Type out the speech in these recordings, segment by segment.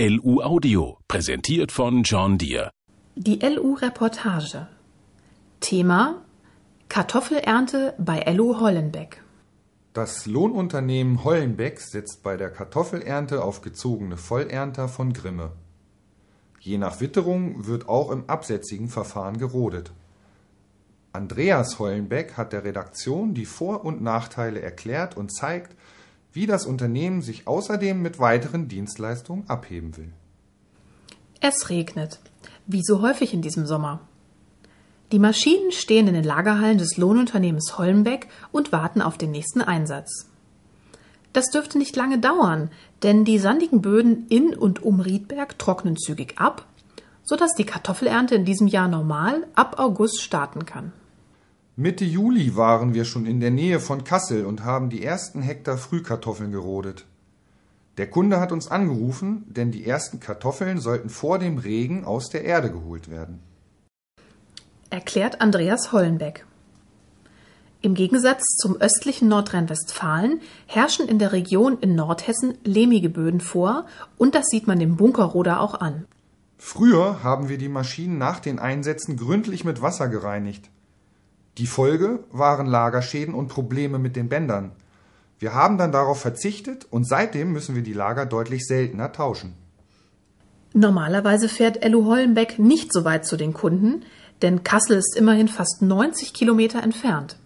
LU Audio, präsentiert von John Deere. Die LU-Reportage. Thema Kartoffelernte bei LU Hollenbeck. Das Lohnunternehmen Hollenbeck setzt bei der Kartoffelernte auf gezogene Vollernter von Grimme. Je nach Witterung wird auch im absätzigen Verfahren gerodet. Andreas Hollenbeck hat der Redaktion die Vor- und Nachteile erklärt und zeigt, wie das Unternehmen sich außerdem mit weiteren Dienstleistungen abheben will. Es regnet, wie so häufig in diesem Sommer. Die Maschinen stehen in den Lagerhallen des Lohnunternehmens Hollenbeck und warten auf den nächsten Einsatz. Das dürfte nicht lange dauern, denn die sandigen Böden in und um Riedberg trocknen zügig ab, sodass die Kartoffelernte in diesem Jahr normal ab August starten kann. Mitte Juli waren wir schon in der Nähe von Kassel und haben die ersten Hektar Frühkartoffeln gerodet. Der Kunde hat uns angerufen, denn die ersten Kartoffeln sollten vor dem Regen aus der Erde geholt werden. Erklärt Andreas Hollenbeck. Im Gegensatz zum östlichen Nordrhein-Westfalen herrschen in der Region in Nordhessen lehmige Böden vor und das sieht man dem Bunkerroder auch an. Früher haben wir die Maschinen nach den Einsätzen gründlich mit Wasser gereinigt. Die Folge waren Lagerschäden und Probleme mit den Bändern. Wir haben dann darauf verzichtet und seitdem müssen wir die Lager deutlich seltener tauschen. Normalerweise fährt Ellu Hollenbeck nicht so weit zu den Kunden, denn Kassel ist immerhin fast 90 Kilometer entfernt.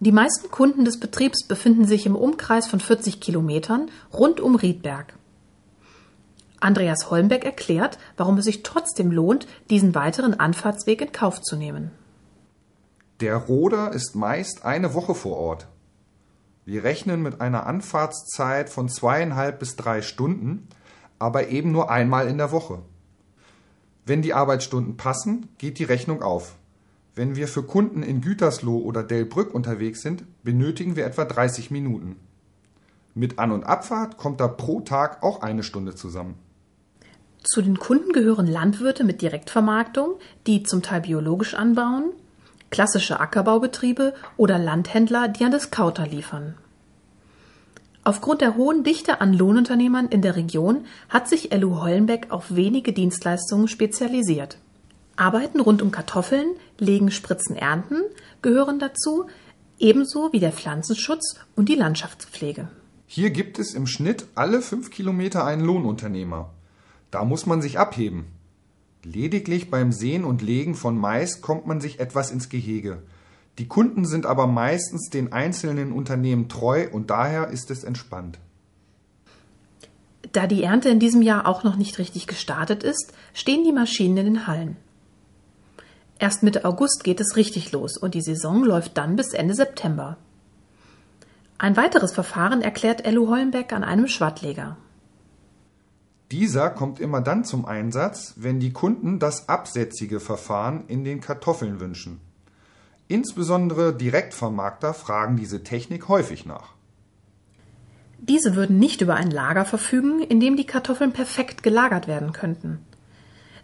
Die meisten Kunden des Betriebs befinden sich im Umkreis von 40 Kilometern rund um Riedberg. Andreas Hollenbeck erklärt, warum es sich trotzdem lohnt, diesen weiteren Anfahrtsweg in Kauf zu nehmen. Der Roder ist meist eine Woche vor Ort. Wir rechnen mit einer Anfahrtszeit von zweieinhalb bis drei Stunden, aber eben nur einmal in der Woche. Wenn die Arbeitsstunden passen, geht die Rechnung auf. Wenn wir für Kunden in Gütersloh oder Delbrück unterwegs sind, benötigen wir etwa 30 Minuten. Mit An- und Abfahrt kommt da pro Tag auch eine Stunde zusammen. Zu den Kunden gehören Landwirte mit Direktvermarktung, die zum Teil biologisch anbauen, klassische Ackerbaubetriebe oder Landhändler, die an Discounter liefern. Aufgrund der hohen Dichte an Lohnunternehmern in der Region hat sich LU Hollenbeck auf wenige Dienstleistungen spezialisiert. Arbeiten rund um Kartoffeln, Legen, Spritzen, Ernten gehören dazu, ebenso wie der Pflanzenschutz und die Landschaftspflege. Hier gibt es im Schnitt alle fünf Kilometer einen Lohnunternehmer. Da muss man sich abheben. Lediglich beim Sehen und Legen von Mais kommt man sich etwas ins Gehege. Die Kunden sind aber meistens den einzelnen Unternehmen treu und daher ist es entspannt. Da die Ernte in diesem Jahr auch noch nicht richtig gestartet ist, stehen die Maschinen in den Hallen. Erst Mitte August geht es richtig los und die Saison läuft dann bis Ende September. Ein weiteres Verfahren erklärt Ellu Hollenbeck an einem Schwattleger. Dieser kommt immer dann zum Einsatz, wenn die Kunden das absätzige Verfahren in den Kartoffeln wünschen. Insbesondere Direktvermarkter fragen diese Technik häufig nach. Diese würden nicht über ein Lager verfügen, in dem die Kartoffeln perfekt gelagert werden könnten.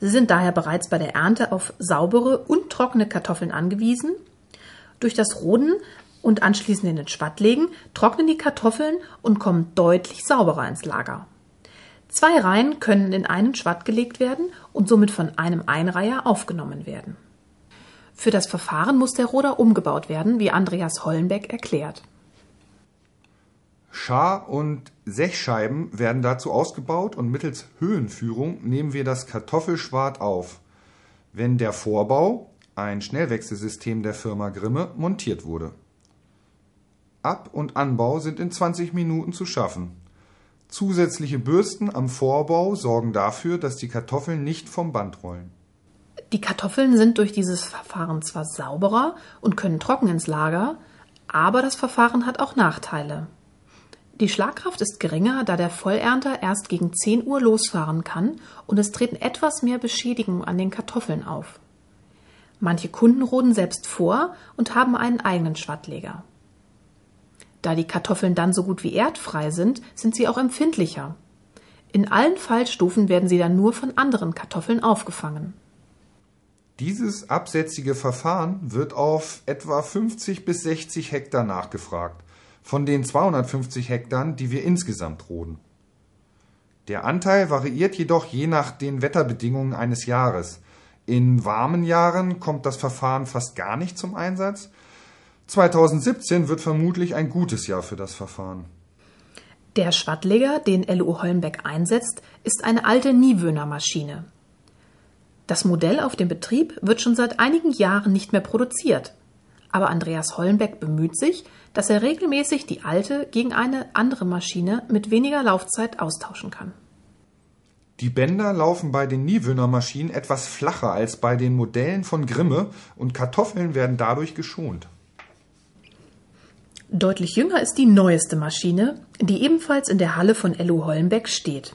Sie sind daher bereits bei der Ernte auf saubere und trockene Kartoffeln angewiesen. Durch das Roden und anschließend in den Schwatt legen trocknen die Kartoffeln und kommen deutlich sauberer ins Lager. Zwei Reihen können in einen Schwatt gelegt werden und somit von einem Einreiher aufgenommen werden. Für das Verfahren muss der Roder umgebaut werden, wie Andreas Hollenbeck erklärt. Schar- und Sechscheiben werden dazu ausgebaut und mittels Höhenführung nehmen wir das Kartoffelschwart auf, wenn der Vorbau, ein Schnellwechselsystem der Firma Grimme, montiert wurde. Ab- und Anbau sind in 20 Minuten zu schaffen. Zusätzliche Bürsten am Vorbau sorgen dafür, dass die Kartoffeln nicht vom Band rollen. Die Kartoffeln sind durch dieses Verfahren zwar sauberer und können trocken ins Lager, aber das Verfahren hat auch Nachteile. Die Schlagkraft ist geringer, da der Vollernter erst gegen 10 Uhr losfahren kann und es treten etwas mehr Beschädigungen an den Kartoffeln auf. Manche Kunden roden selbst vor und haben einen eigenen Schwattleger. Da die Kartoffeln dann so gut wie erdfrei sind, sind sie auch empfindlicher. In allen Fallstufen werden sie dann nur von anderen Kartoffeln aufgefangen. Dieses absätzige Verfahren wird auf etwa 50 bis 60 Hektar nachgefragt, von den 250 Hektar, die wir insgesamt roden. Der Anteil variiert jedoch je nach den Wetterbedingungen eines Jahres. In warmen Jahren kommt das Verfahren fast gar nicht zum Einsatz. 2017 wird vermutlich ein gutes Jahr für das Verfahren. Der Schwattleger, den LU Hollenbeck einsetzt, ist eine alte Niewöhner Maschine. Das Modell auf dem Betrieb wird schon seit einigen Jahren nicht mehr produziert. Aber Andreas Hollenbeck bemüht sich, dass er regelmäßig die alte gegen eine andere Maschine mit weniger Laufzeit austauschen kann. Die Bänder laufen bei den Niewöhner Maschinen etwas flacher als bei den Modellen von Grimme und Kartoffeln werden dadurch geschont. Deutlich jünger ist die neueste Maschine, die ebenfalls in der Halle von LU Hollenbeck steht.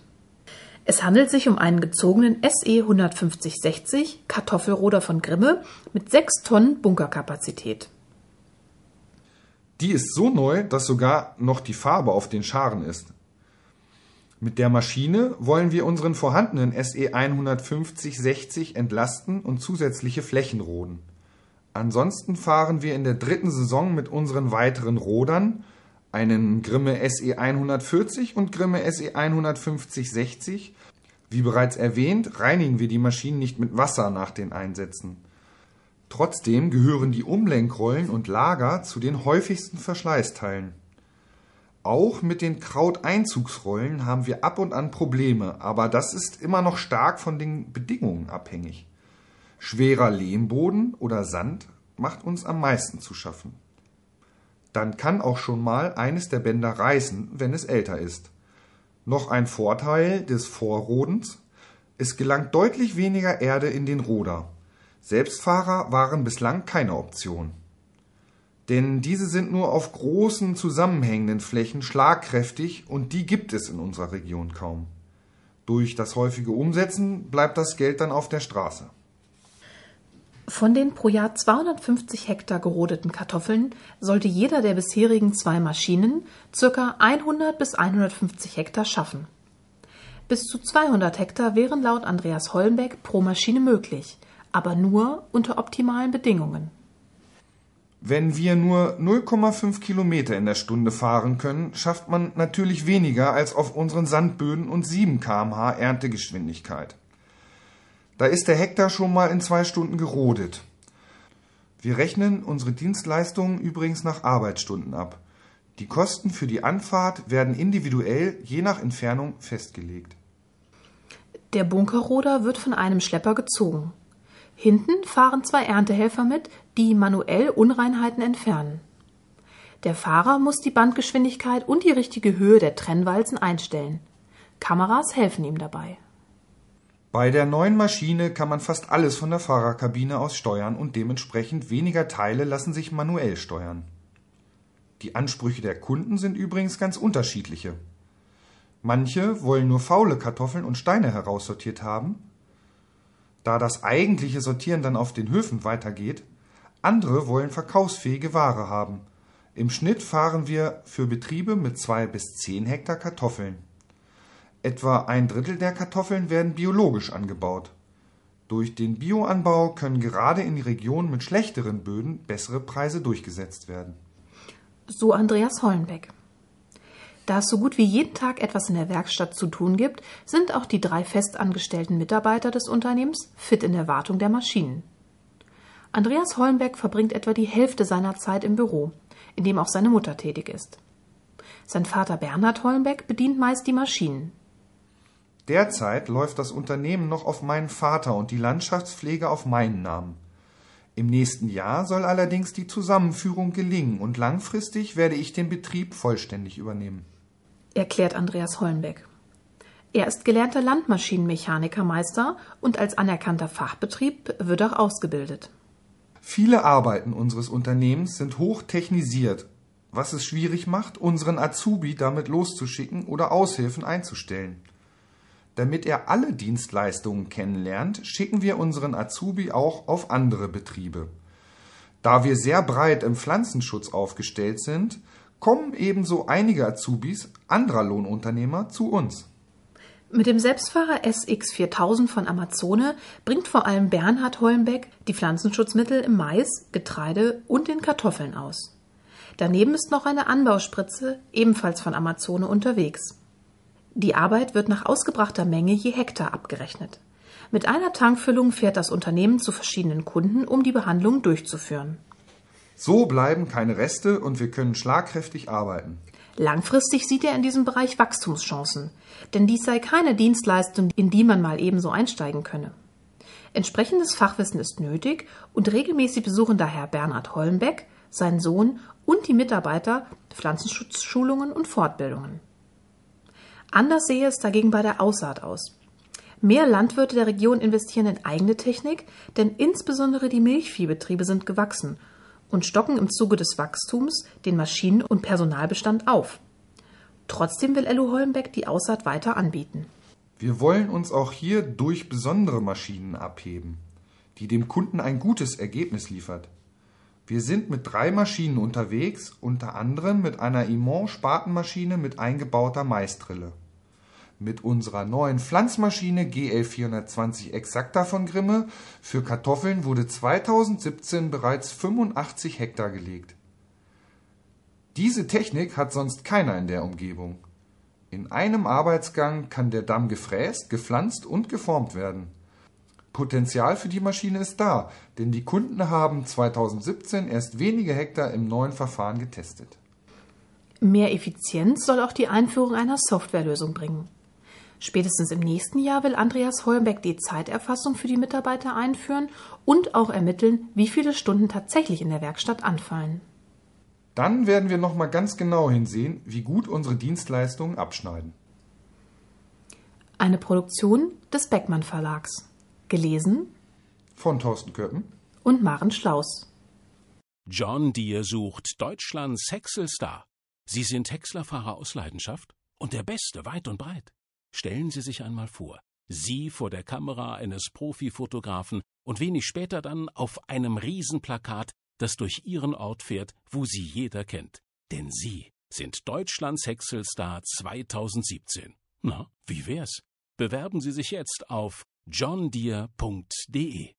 Es handelt sich um einen gezogenen SE 15060 Kartoffelroder von Grimme mit 6 Tonnen Bunkerkapazität. Die ist so neu, dass sogar noch die Farbe auf den Scharen ist. Mit der Maschine wollen wir unseren vorhandenen SE 15060 entlasten und zusätzliche Flächen roden. Ansonsten fahren wir in der dritten Saison mit unseren weiteren Rodern, einen Grimme SE 140 und Grimme SE 150 60. Wie bereits erwähnt, reinigen wir die Maschinen nicht mit Wasser nach den Einsätzen. Trotzdem gehören die Umlenkrollen und Lager zu den häufigsten Verschleißteilen. Auch mit den Krauteinzugsrollen haben wir ab und an Probleme, aber das ist immer noch stark von den Bedingungen abhängig. Schwerer Lehmboden oder Sand macht uns am meisten zu schaffen. Dann kann auch schon mal eines der Bänder reißen, wenn es älter ist. Noch ein Vorteil des Vorrodens. Es gelangt deutlich weniger Erde in den Roder. Selbstfahrer waren bislang keine Option. Denn diese sind nur auf großen zusammenhängenden Flächen schlagkräftig und die gibt es in unserer Region kaum. Durch das häufige Umsetzen bleibt das Geld dann auf der Straße. Von den pro Jahr 250 Hektar gerodeten Kartoffeln sollte jeder der bisherigen zwei Maschinen ca. 100 bis 150 Hektar schaffen. Bis zu 200 Hektar wären laut Andreas Hollenbeck pro Maschine möglich, aber nur unter optimalen Bedingungen. Wenn wir nur 0,5 Kilometer in der Stunde fahren können, schafft man natürlich weniger als auf unseren Sandböden und 7 kmh Erntegeschwindigkeit. Da ist der Hektar schon mal in zwei Stunden gerodet. Wir rechnen unsere Dienstleistungen übrigens nach Arbeitsstunden ab. Die Kosten für die Anfahrt werden individuell je nach Entfernung festgelegt. Der Bunkerroder wird von einem Schlepper gezogen. Hinten fahren zwei Erntehelfer mit, die manuell Unreinheiten entfernen. Der Fahrer muss die Bandgeschwindigkeit und die richtige Höhe der Trennwalzen einstellen. Kameras helfen ihm dabei. Bei der neuen Maschine kann man fast alles von der Fahrerkabine aus steuern und dementsprechend weniger Teile lassen sich manuell steuern. Die Ansprüche der Kunden sind übrigens ganz unterschiedliche. Manche wollen nur faule Kartoffeln und Steine heraussortiert haben, da das eigentliche Sortieren dann auf den Höfen weitergeht. Andere wollen verkaufsfähige Ware haben. Im Schnitt fahren wir für Betriebe mit zwei bis zehn Hektar Kartoffeln. Etwa ein Drittel der Kartoffeln werden biologisch angebaut. Durch den Bioanbau können gerade in Regionen mit schlechteren Böden bessere Preise durchgesetzt werden. So Andreas Hollenbeck. Da es so gut wie jeden Tag etwas in der Werkstatt zu tun gibt, sind auch die drei festangestellten Mitarbeiter des Unternehmens fit in der Wartung der Maschinen. Andreas Hollenbeck verbringt etwa die Hälfte seiner Zeit im Büro, in dem auch seine Mutter tätig ist. Sein Vater Bernhard Hollenbeck bedient meist die Maschinen. Derzeit läuft das Unternehmen noch auf meinen Vater und die Landschaftspflege auf meinen Namen. Im nächsten Jahr soll allerdings die Zusammenführung gelingen und langfristig werde ich den Betrieb vollständig übernehmen. Erklärt Andreas Hollenbeck. Er ist gelernter Landmaschinenmechanikermeister und als anerkannter Fachbetrieb wird auch ausgebildet. Viele Arbeiten unseres Unternehmens sind hoch technisiert, was es schwierig macht, unseren Azubi damit loszuschicken oder Aushilfen einzustellen. Damit er alle Dienstleistungen kennenlernt, schicken wir unseren Azubi auch auf andere Betriebe. Da wir sehr breit im Pflanzenschutz aufgestellt sind, kommen ebenso einige Azubis anderer Lohnunternehmer zu uns. Mit dem Selbstfahrer SX4000 von Amazone bringt vor allem Bernhard Hollenbeck die Pflanzenschutzmittel im Mais, Getreide und den Kartoffeln aus. Daneben ist noch eine Anbauspritze, ebenfalls von Amazone, unterwegs. Die Arbeit wird nach ausgebrachter Menge je Hektar abgerechnet. Mit einer Tankfüllung fährt das Unternehmen zu verschiedenen Kunden, um die Behandlung durchzuführen. So bleiben keine Reste und wir können schlagkräftig arbeiten. Langfristig sieht er in diesem Bereich Wachstumschancen, denn dies sei keine Dienstleistung, in die man mal ebenso einsteigen könne. Entsprechendes Fachwissen ist nötig und regelmäßig besuchen daher Bernhard Hollenbeck, sein Sohn und die Mitarbeiter Pflanzenschutzschulungen und Fortbildungen. Anders sehe es dagegen bei der Aussaat aus. Mehr Landwirte der Region investieren in eigene Technik, denn insbesondere die Milchviehbetriebe sind gewachsen und stocken im Zuge des Wachstums den Maschinen- und Personalbestand auf. Trotzdem will Ello Hollenbeck die Aussaat weiter anbieten. Wir wollen uns auch hier durch besondere Maschinen abheben, die dem Kunden ein gutes Ergebnis liefert. Wir sind mit drei Maschinen unterwegs, unter anderem mit einer Imont-Spatenmaschine mit eingebauter Maisdrille. Mit unserer neuen Pflanzmaschine GL420 Exacta von Grimme für Kartoffeln wurde 2017 bereits 85 Hektar gelegt. Diese Technik hat sonst keiner in der Umgebung. In einem Arbeitsgang kann der Damm gefräst, gepflanzt und geformt werden. Potenzial für die Maschine ist da, denn die Kunden haben 2017 erst wenige Hektar im neuen Verfahren getestet. Mehr Effizienz soll auch die Einführung einer Softwarelösung bringen. Spätestens im nächsten Jahr will Andreas Hollenbeck die Zeiterfassung für die Mitarbeiter einführen und auch ermitteln, wie viele Stunden tatsächlich in der Werkstatt anfallen. Dann werden wir nochmal ganz genau hinsehen, wie gut unsere Dienstleistungen abschneiden. Eine Produktion des Beckmann Verlags. Gelesen Von Thorsten Köppen und Maren Schlaus. John Deere sucht Deutschlands Häckselstar. Sie sind Häckslerfahrer aus Leidenschaft und der Beste weit und breit. Stellen Sie sich einmal vor, Sie vor der Kamera eines Profifotografen und wenig später dann auf einem Riesenplakat, das durch Ihren Ort fährt, wo Sie jeder kennt. Denn Sie sind Deutschlands Häckselstar 2017. Na, wie wär's? Bewerben Sie sich jetzt auf johndeere.de